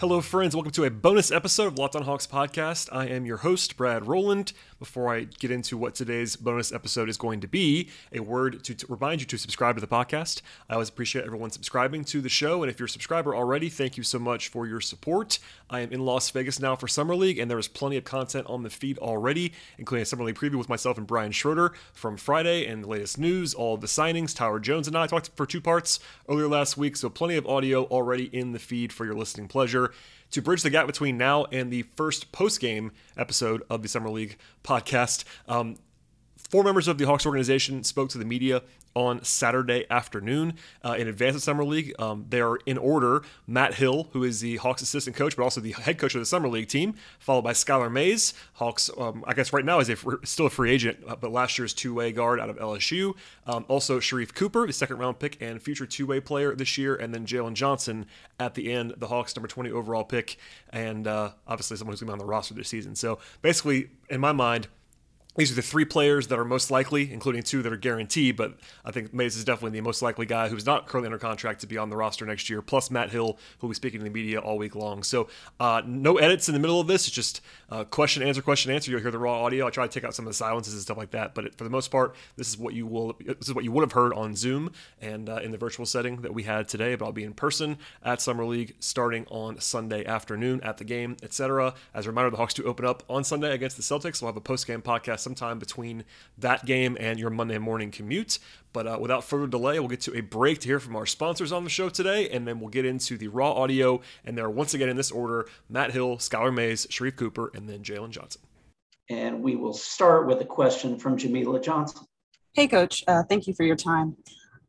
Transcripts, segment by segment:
Hello, friends. Welcome to a bonus episode of Locked on Hawks podcast. I am your host, Brad Rowland. Before I get into what today's bonus episode is going to be, a word to, to remind you to subscribe to the podcast. I always appreciate everyone subscribing to the show. And if you're a subscriber already, thank you so much for your support. I am in Las Vegas now for Summer League, and there is plenty of content on the feed already, including a Summer League preview with myself and Brian Schroeder from Friday and the latest news, all the signings. Tyler Jones and I talked for two parts earlier last week, so plenty of audio already in the feed for your listening pleasure to bridge the gap between now and the first post game episode of the Summer League podcast. Um, four members of the Hawks organization spoke to the media on Saturday afternoon uh, in advance of Summer League. Um, they are in order Matt Hill, who is the Hawks assistant coach, but also the head coach of the Summer League team, followed by Skylar Mays. Hawks, um, I guess right now is a, still a free agent, uh, but last year's two way guard out of LSU. Um, also, Sharife Cooper, the second round pick and future two way player this year, and then Jalen Johnson at the end, the Hawks' number 20 overall pick, and uh, obviously someone who's going to be on the roster this season. So basically, in my mind, these are the three players that are most likely, including two that are guaranteed. But I think Mays is definitely the most likely guy who's not currently under contract to be on the roster next year. Plus Matt Hill, who will be speaking to the media all week long. So uh, no edits in the middle of this. It's just uh, question answer question answer. You'll hear the raw audio. I try to take out some of the silences and stuff like that. But for the most part, this is what you will. This is what you would have heard on Zoom and uh, in the virtual setting that we had today. But I'll be in person at Summer League starting on Sunday afternoon at the game, etc. As a reminder, the Hawks do open up on Sunday against the Celtics. We'll have a post game podcast sometime between that game and your Monday morning commute. But uh, without further delay, we'll get to a break to hear from our sponsors on the show today, and then we'll get into the raw audio. And they're once again in this order Matt Hill, Skylar Mays, Sharife Cooper, and then Jalen Johnson. And we will start with a question from Jamila Johnson. Hey, Coach. Uh, thank you for your time.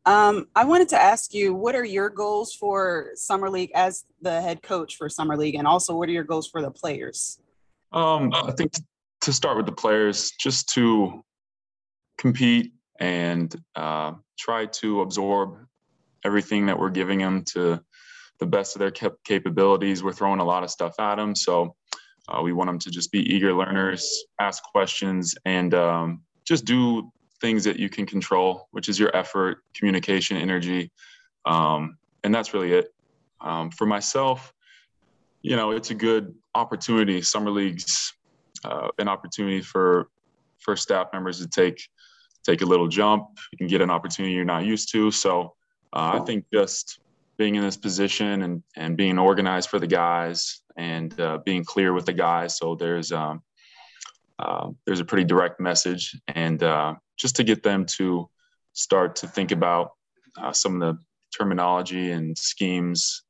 Um, I wanted to ask you, what are your goals for Summer League as the head coach for Summer League? And also, what are your goals for the players? Um, I think to start with the players, just to compete and uh, try to absorb everything that we're giving them to the best of their cap- capabilities. We're throwing a lot of stuff at them, so uh, we want them to just be eager learners, ask questions, and um, just do things that you can control, which is your effort, communication, energy, um, and that's really it. Um, for myself, you know, it's a good opportunity. Summer leagues uh, an opportunity for for staff members to take take a little jump and get an opportunity you're not used to. So uh, I think just being in this position and and being organized for the guys and uh, being clear with the guys. So there's um, uh, there's a pretty direct message and uh, just to get them to start to think about uh, some of the terminology and schemes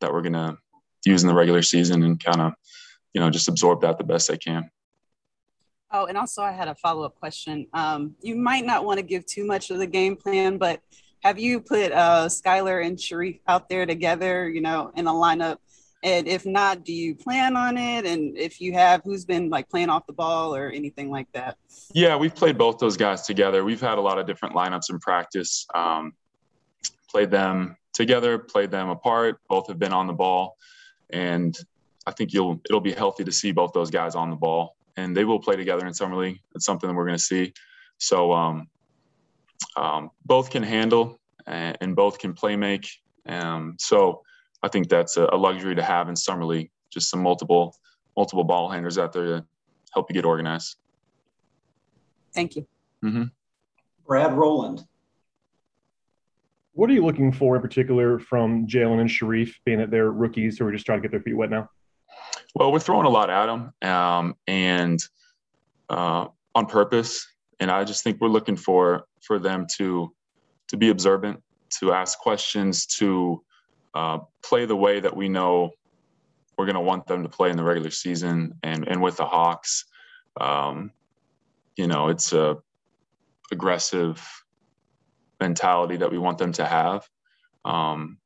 that we're going to use in the regular season and kind of you know just absorb that the best they can. Oh, and also I had a follow up question. Um, you might not want to give too much of the game plan, but have you put uh, Skylar and Sharife out there together, you know, in a lineup? And if not, do you plan on it? And if you have, who's been like playing off the ball or anything like that? Yeah, we've played both those guys together. We've had a lot of different lineups in practice. Um, played them together, played them apart. Both have been on the ball, and I think you'll it'll be healthy to see both those guys on the ball and they will play together in summer league. It's something that we're going to see. So um, um, both can handle and, and, both can play make. Um, so I think that's a, a, luxury to have in summer league. Just some multiple multiple ball handlers out there to help you get organized. Thank you. Mm-hmm. Brad Rowland. What are you looking for in particular from Jalen and Sharife, being that they're rookies who are just trying to get their feet wet now? Well, we're throwing a lot at them, um, and uh, on purpose. And I just think we're looking for for them to to be observant, to ask questions, to uh, play the way that we know we're going to want them to play in the regular season and and with the Hawks. Um, you know, it's a aggressive mentality that we want them to have. Um,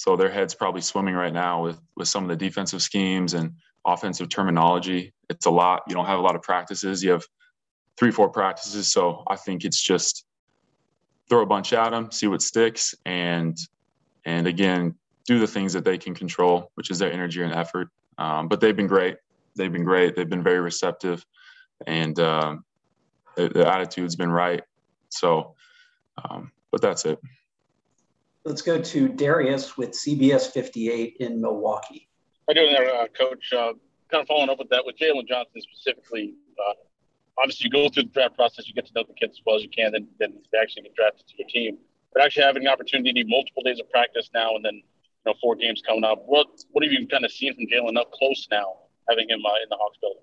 so their heads probably swimming right now with with some of the defensive schemes and offensive terminology. It's a lot. You don't have a lot of practices. You have three, four practices. So I think it's just throw a bunch at them, see what sticks, and and again do the things that they can control, which is their energy and effort. Um, but they've been great. They've been great. They've been very receptive, and um, the, the, attitude's been right. So, um, but that's it. Let's go to Darius with CBS 58 in Milwaukee. How you doing there, uh, Coach? Uh, kind of following up with that, with Jalen Johnson specifically. Uh, obviously, you go through the draft process, you get to know the kids as well as you can, then then they actually get drafted to your team. But actually having the opportunity, to do multiple days of practice now, and then you know four games coming up. What what have you kind of seen from Jalen up close now, having him uh, in the Hawks building?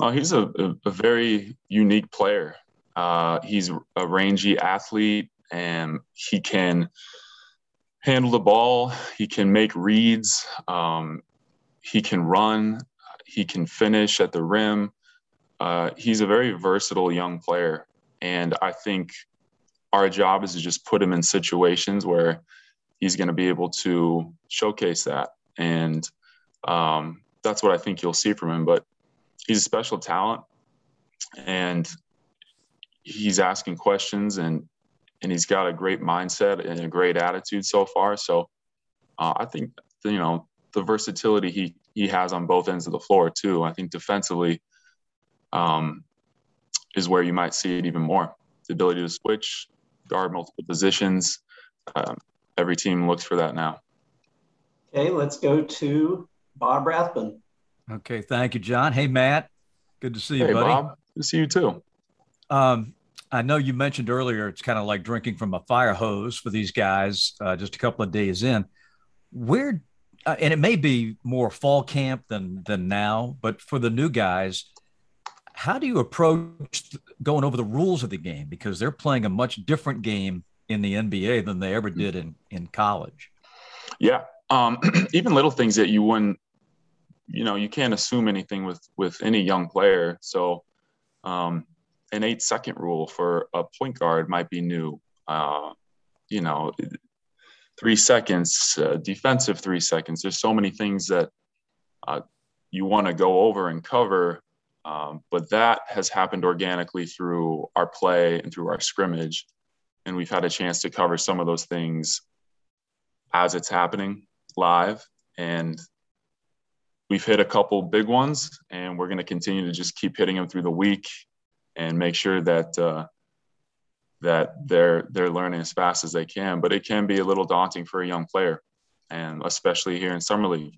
Oh, he's a, a, a very unique player. Uh, he's a rangy athlete, and he can handle the ball. He can make reads. Um, he can run. He can finish at the rim. Uh, he's a very versatile young player, and I think our job is to just put him in situations where he's going to be able to showcase that, and um, that's what I think you'll see from him. But he's a special talent, and he's asking questions and and he's got a great mindset and a great attitude so far. So uh, I think you know the versatility he he has on both ends of the floor too. I think defensively um, is where you might see it even more. The ability to switch, guard multiple positions. Um, every team looks for that now. Okay, let's go to Bob Rathbun. Okay, thank you, John. Hey, Matt. Good to see you, hey, buddy. Bob. Good to see you too. Um, I know you mentioned earlier it's kind of like drinking from a fire hose for these guys uh, just a couple of days in. Where, uh, and it may be more fall camp than than now, but for the new guys, how do you approach going over the rules of the game because they're playing a much different game in the NBA than they ever did in in college? Yeah, um, even little things that you wouldn't, you know, you can't assume anything with with any young player. So. Um, an eight second rule for a point guard might be new. Uh, you know, three seconds, uh, defensive three seconds. There's so many things that uh, you want to go over and cover, um, but that has happened organically through our play and through our scrimmage, and we've had a chance to cover some of those things as it's happening live, and we've hit a couple big ones, and we're going to continue to just keep hitting them through the week and make sure that uh, that they're they're learning as fast as they can. But it can be a little daunting for a young player, and especially here in summer league,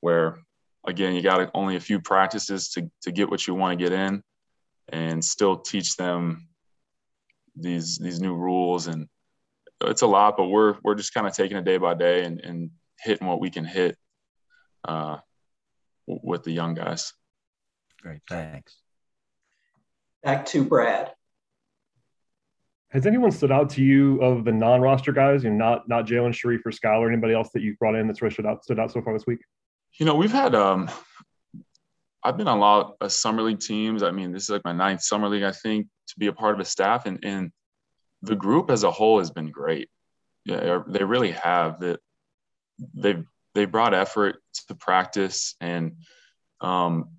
where again you got only a few practices to to get what you want to get in, and still teach them these these new rules and it's a lot, but we're we're just kind of taking it day by day and, and hitting what we can hit uh, with the young guys. Great, thanks. Back to Brad. Has anyone stood out to you of the non-roster guys, you know, not not Jalen Sharife or Skylar, anybody else that you've brought in that's really stood out stood out so far this week? You know, we've had um I've been on a lot of summer league teams. I mean, this is like my ninth summer league, I think, to be a part of a staff, and and the group as a whole has been great. Yeah, they really have. That they've they brought effort to practice, and um,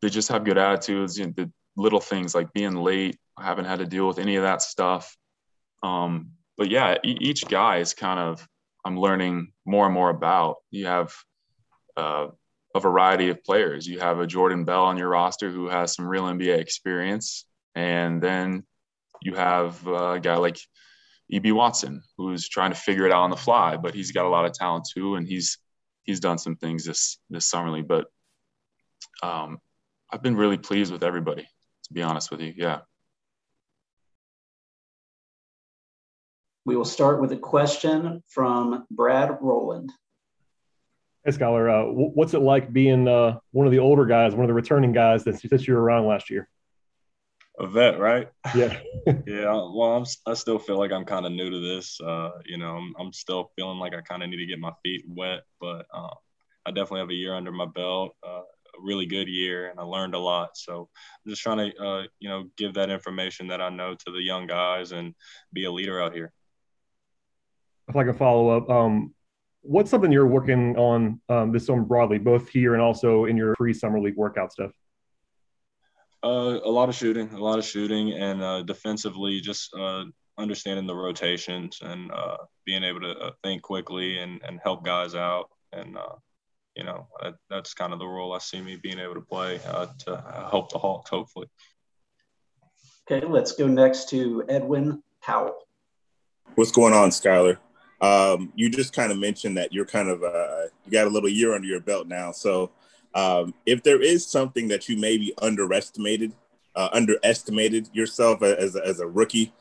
they just have good attitudes. You know, the, little things like being late. I haven't had to deal with any of that stuff. Um, but yeah, e- each guy is kind of I'm learning more and more about. You have uh, a variety of players. You have a Jordan Bell on your roster who has some real NBA experience, and then you have a guy like EB Watson who's trying to figure it out on the fly, but he's got a lot of talent too, and he's he's done some things this this summer league. But um, I've been really pleased with everybody to be honest with you. Yeah. We will start with a question from Brad Rowland. Hey, Skylar. uh, what's it like being uh, one of the older guys, one of the returning guys that since you were around last year? A vet, right? Yeah. yeah. Well, I'm, I still feel like I'm kind of new to this. Uh, you know, I'm, I'm, still feeling like I kind of need to get my feet wet, but uh, I definitely have a year under my belt. Really good year and I learned a lot. So I'm just trying to, uh, you know, give that information that I know to the young guys and be a leader out here. If I can follow up, um, what's something you're working on um, this summer broadly, both here and also in your pre-summer league workout stuff? Uh, a lot of shooting, a lot of shooting, and uh, defensively, just uh, understanding the rotations and uh, being able to uh, think quickly and, and help guys out. And, uh, you know, that, that's kind of the role I see me being able to play uh, to help the Hawks, hopefully. Okay, let's go next to Edwin Powell. What's going on, Skylar? Um, you just kind of mentioned that you're kind of uh, you got a little year under your belt now. So, um, if there is something that you maybe underestimated, uh, underestimated yourself as a, as a rookie,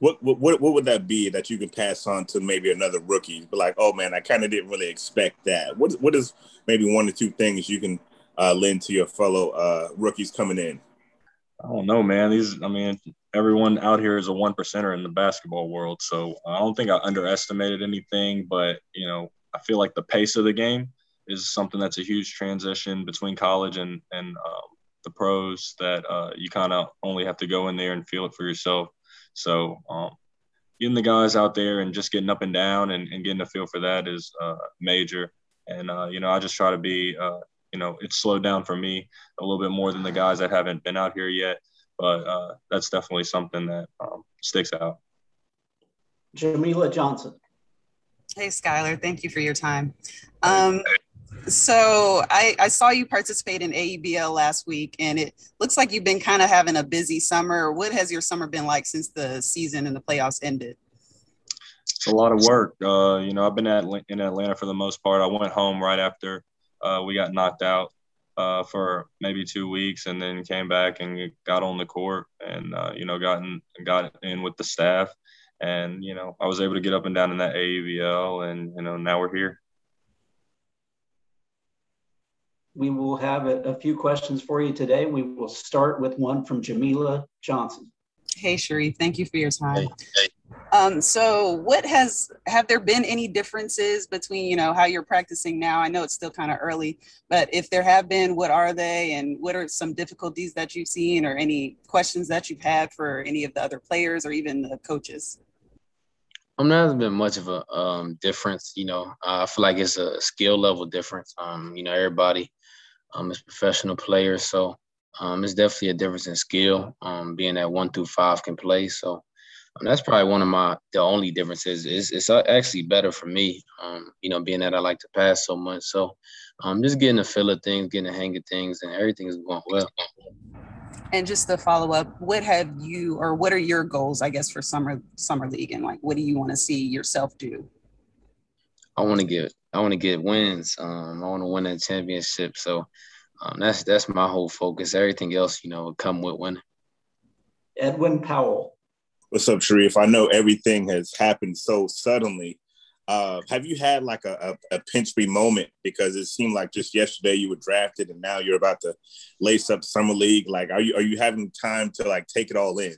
what, what what would that be that you can pass on to maybe another rookie? But like, oh man, I kind of didn't really expect that. What what is maybe one or two things you can uh, lend to your fellow uh, rookies coming in? I don't know, man. These, I mean, everyone out here is a one percenter in the basketball world, so I don't think I underestimated anything. But you know, I feel like the pace of the game is something that's a huge transition between college and and um, the pros that uh, you kind of only have to go in there and feel it for yourself. So um, getting the guys out there and just getting up and down and, and getting a feel for that is uh, major. And uh, you know, I just try to be uh, you know, it's slowed down for me a little bit more than the guys that haven't been out here yet. But uh, that's definitely something that um, sticks out. Jamila Johnson. Hey, Skylar. Thank you for your time. Um, so I, I, saw you participate in AEBL last week, and it looks like you've been kind of having a busy summer. What has your summer been like since the season and the playoffs ended? It's a lot of work. Uh, you know, I've been at, in Atlanta for the most part. I went home right after uh, we got knocked out uh, for maybe two weeks, and then came back and got on the court, and uh, you know, gotten got in with the staff, and you know, I was able to get up and down in that AEBL, and you know, now we're here. We will have a, a few questions for you today. We will start with one from Jamila Johnson. Hey, Sharife, thank you for your time. Hey, hey. Um, so what has have there been any differences between you know how you're practicing now? I know it's still kind of early, but if there have been, what are they, and what are some difficulties that you've seen, or any questions that you've had for any of the other players or even the coaches? Um, there hasn't been much of a um, difference. You know, I feel like it's a skill level difference. Um, you know, everybody um, is professional players, so um, it's definitely a difference in skill. Um, being that one through five can play, so um, that's probably one of my the only differences. Is it's actually better for me. Um, you know, being that I like to pass so much. So, um, just getting a feel of things, getting a hang of things, and everything is going well. And just to follow up, what have you or what are your goals? I guess for summer summer league, and like, what do you want to see yourself do? I want to get I want to get wins. Um, I want to win that championship. So. Um, that's that's my whole focus. Everything else, you know, will come with winning. Edwin Powell. What's up, Sharife? I know everything has happened so suddenly. Uh, have you had like a, a, a, pinch me moment because it seemed like just yesterday you were drafted and now you're about to lace up summer league? Like, are you are you having time to like take it all in?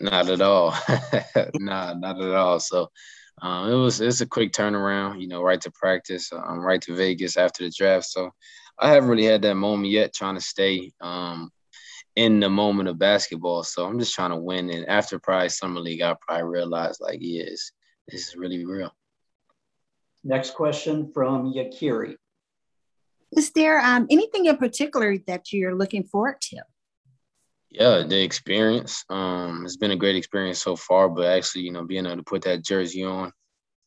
Not at all. nah, not at all. So um, it was it's a quick turnaround. You know, right to practice, um, right to Vegas after the draft. So I haven't really had that moment yet. Trying to stay um, in the moment of basketball. So I'm just trying to win. And after probably summer league, I probably realized like, yes, this is really real. Next question from Yakiri. Is there um, anything in particular that you're looking forward to? Yeah, the experience. Um, it's been a great experience so far, but actually, you know, being able to put that jersey on,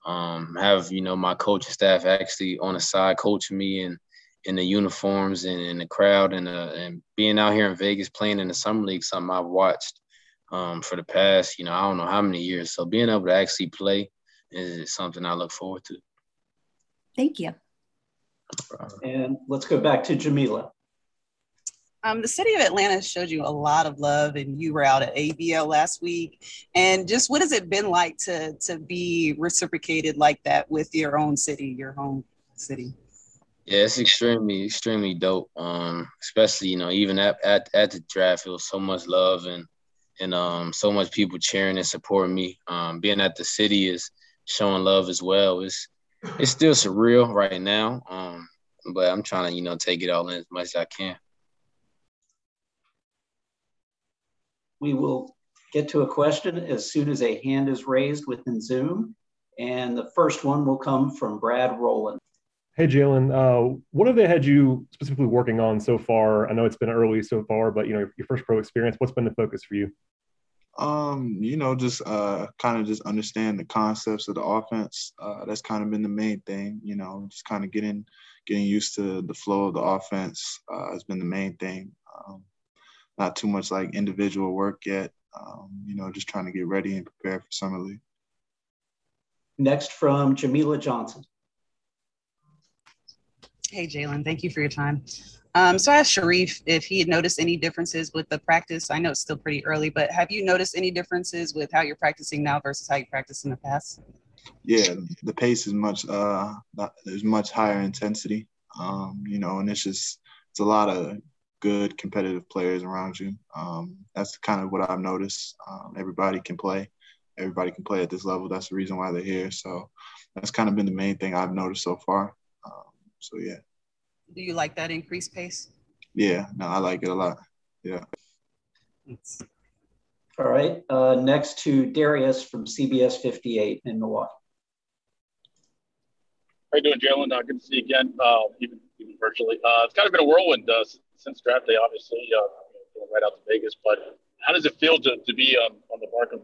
um, have you know my coaching staff actually on the side coaching me and in the uniforms and in the crowd and uh, and being out here in Vegas playing in the summer league, something I've watched um, for the past, you know, I don't know how many years. So being able to actually play is something I look forward to. Thank you. And let's go back to Jamila. Um, the city of Atlanta showed you a lot of love, and you were out at ABL last week. And just what has it been like to to be reciprocated like that with your own city, your home city? Yeah, it's extremely, extremely dope. Um, especially, you know, even at, at, at the draft, it was so much love and and um so much people cheering and supporting me. Um, being at the city is showing love as well. It's it's still surreal right now. Um, but I'm trying to, you know, take it all in as much as I can. We will get to a question as soon as a hand is raised within Zoom. And the first one will come from Brad Rowland. Hey, Jalen, uh, what have they had you specifically working on so far? I know it's been early so far, but you know your first pro experience. What's been the focus for you? Um, you know, just uh, kind of just understand the concepts of the offense. Uh, that's kind of been the main thing. You know, just kind of getting getting used to the flow of the offense uh, has been the main thing. Um, not too much like individual work yet. Um, you know, just trying to get ready and prepare for summer league. Next from Jamila Johnson. Hey, Jalen, thank you for your time. Um, so I asked Sharife if he had noticed any differences with the practice. I know it's still pretty early, but have you noticed any differences with how you're practicing now versus how you practiced in the past? Yeah, the pace is much uh there's much higher intensity. Um, you know, and it's just it's a lot of good competitive players around you. Um, that's kind of what I've noticed. Um, everybody can play. Everybody can play at this level. That's the reason why they're here. So that's kind of been the main thing I've noticed so far. Um, so yeah. Do you like that increased pace? Yeah, no, I like it a lot. Yeah. Thanks. All right. Uh, next to Darius from CBS 58 in Milwaukee. How you doing, Jalen? Uh, good to see you again, uh, even, even virtually. Uh, it's kind of been a whirlwind uh, since draft day, obviously, uh, going right out to Vegas. But how does it feel to, to be um, on the Barkham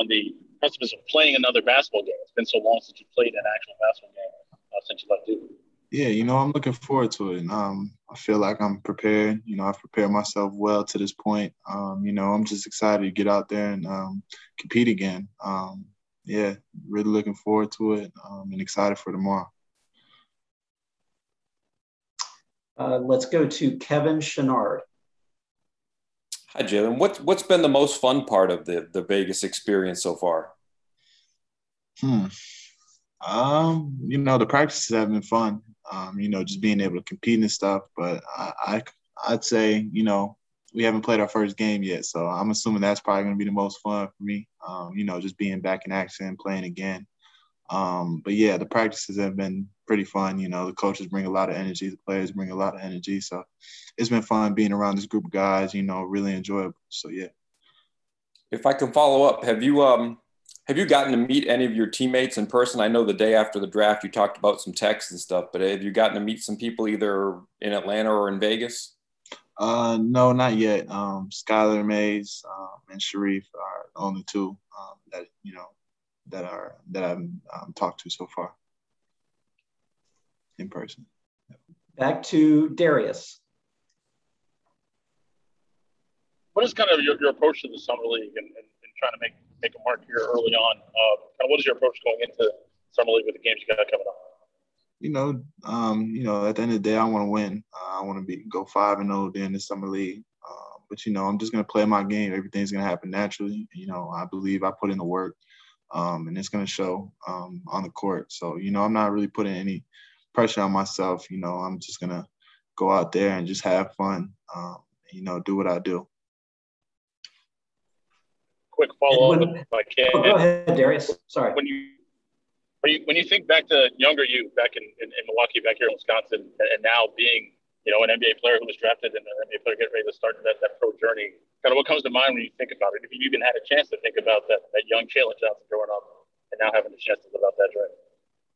on the precipice of playing another basketball game? It's been so long since you played an actual basketball game uh, since you left Duke. Yeah, you know, I'm looking forward to it. Um, I feel like I'm prepared. You know, I've prepared myself well to this point. Um, you know, I'm just excited to get out there and um, compete again. Um, yeah, really looking forward to it um, and excited for tomorrow. Uh, let's go to Kevin Chouinard. Hi, Jalen. What's what's been the most fun part of the the Vegas experience so far? Hmm. Um, you know, the practices have been fun. Um, you know, just being able to compete and stuff. But I, I I'd say, you know, we haven't played our first game yet, so I'm assuming that's probably going to be the most fun for me. Um, you know, just being back in action and playing again. Um, but yeah, the practices have been pretty fun. You know, the coaches bring a lot of energy, the players bring a lot of energy. So it's been fun being around this group of guys. You know, really enjoyable. So yeah. If I can follow up, have you um have you gotten to meet any of your teammates in person? I know the day after the draft you talked about some texts and stuff, but have you gotten to meet some people either in Atlanta or in Vegas? Uh, no, not yet. Um, Skylar Mays um, and Sharife are the only two um, that you know that are that I've um, talked to so far in person. Back to Darius. What is kind of your, your approach to the summer league and, and, and trying to make make a mark here early on? Uh, kind of what is your approach going into summer league with the games you got coming up? You know, um, you know, at the end of the day, I want to win. Uh, I want to be go five and zero oh during the summer league. Uh, but you know, I'm just gonna play my game. Everything's gonna happen naturally. You know, I believe I put in the work, um, and it's gonna show um, on the court. So you know, I'm not really putting any pressure on myself. You know, I'm just gonna go out there and just have fun. Um, you know, do what I do quick follow up if I can. Oh, go ahead, Darius. Sorry. When you when you, when you think back to younger you back in, in, in, Milwaukee, back here in Wisconsin, and now being you know an NBA player who was drafted and an NBA player getting ready to start that, that pro journey, kind of what comes to mind when you think about it? If you even had a chance to think about that that young Jalen Johnson growing up and now having a chance to live out that dream.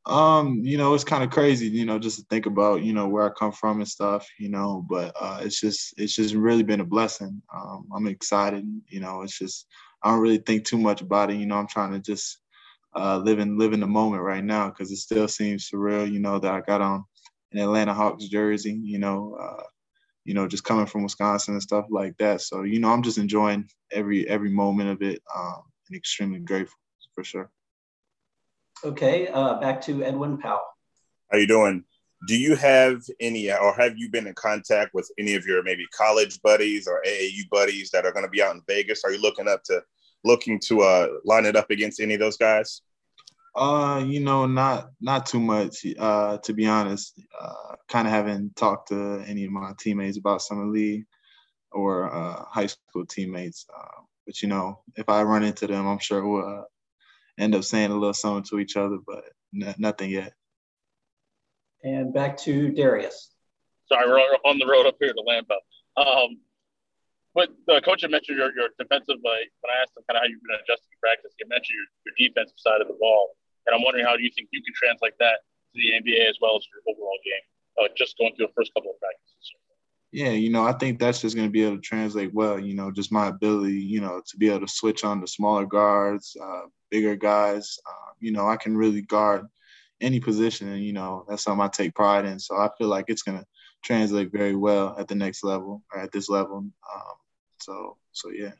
Um, you know, it's kind of crazy, you know, just to think about, you know, where I come from and stuff, you know, but uh, it's just, it's just really been a blessing. Um, I'm excited, you know, it's just, I don't really think too much about it. You know, I'm trying to just uh, live in live in the moment right now because it still seems surreal. You know that I got on an Atlanta Hawks jersey. You know, uh, you know, just coming from Wisconsin and stuff like that. So you know, I'm just enjoying every every moment of it um, and extremely grateful for sure. Okay, uh, back to Edwin Powell. How you doing? Do you have any, or have you been in contact with any of your maybe college buddies or AAU buddies that are going to be out in Vegas? Are you looking up to looking to uh, line it up against any of those guys? Uh, you know, not not too much. Uh, to be honest, uh, kind of haven't talked to any of my teammates about summer league or uh, high school teammates. Uh, but you know, if I run into them, I'm sure we'll uh, end up saying a little something to each other. But n- nothing yet. And back to Darius. Sorry, we're on the road up here to Lambeau. Um, but the coach had mentioned your, your defensive. Uh, when I asked him kind of how you've been adjusting practice, he mentioned your, your defensive side of the ball, and I'm wondering how do you think you can translate that to the NBA as well as your overall game, uh, just going through the first couple of practices. yeah, you know, I think that's just going to be able to translate well. You know, just my ability, you know, to be able to switch on the smaller guards, uh, bigger guys. Uh, you know, I can really guard any position, and you know, that's something I take pride in. So I feel like it's going to translate very well at the next level or at this level. Um, so, so yeah.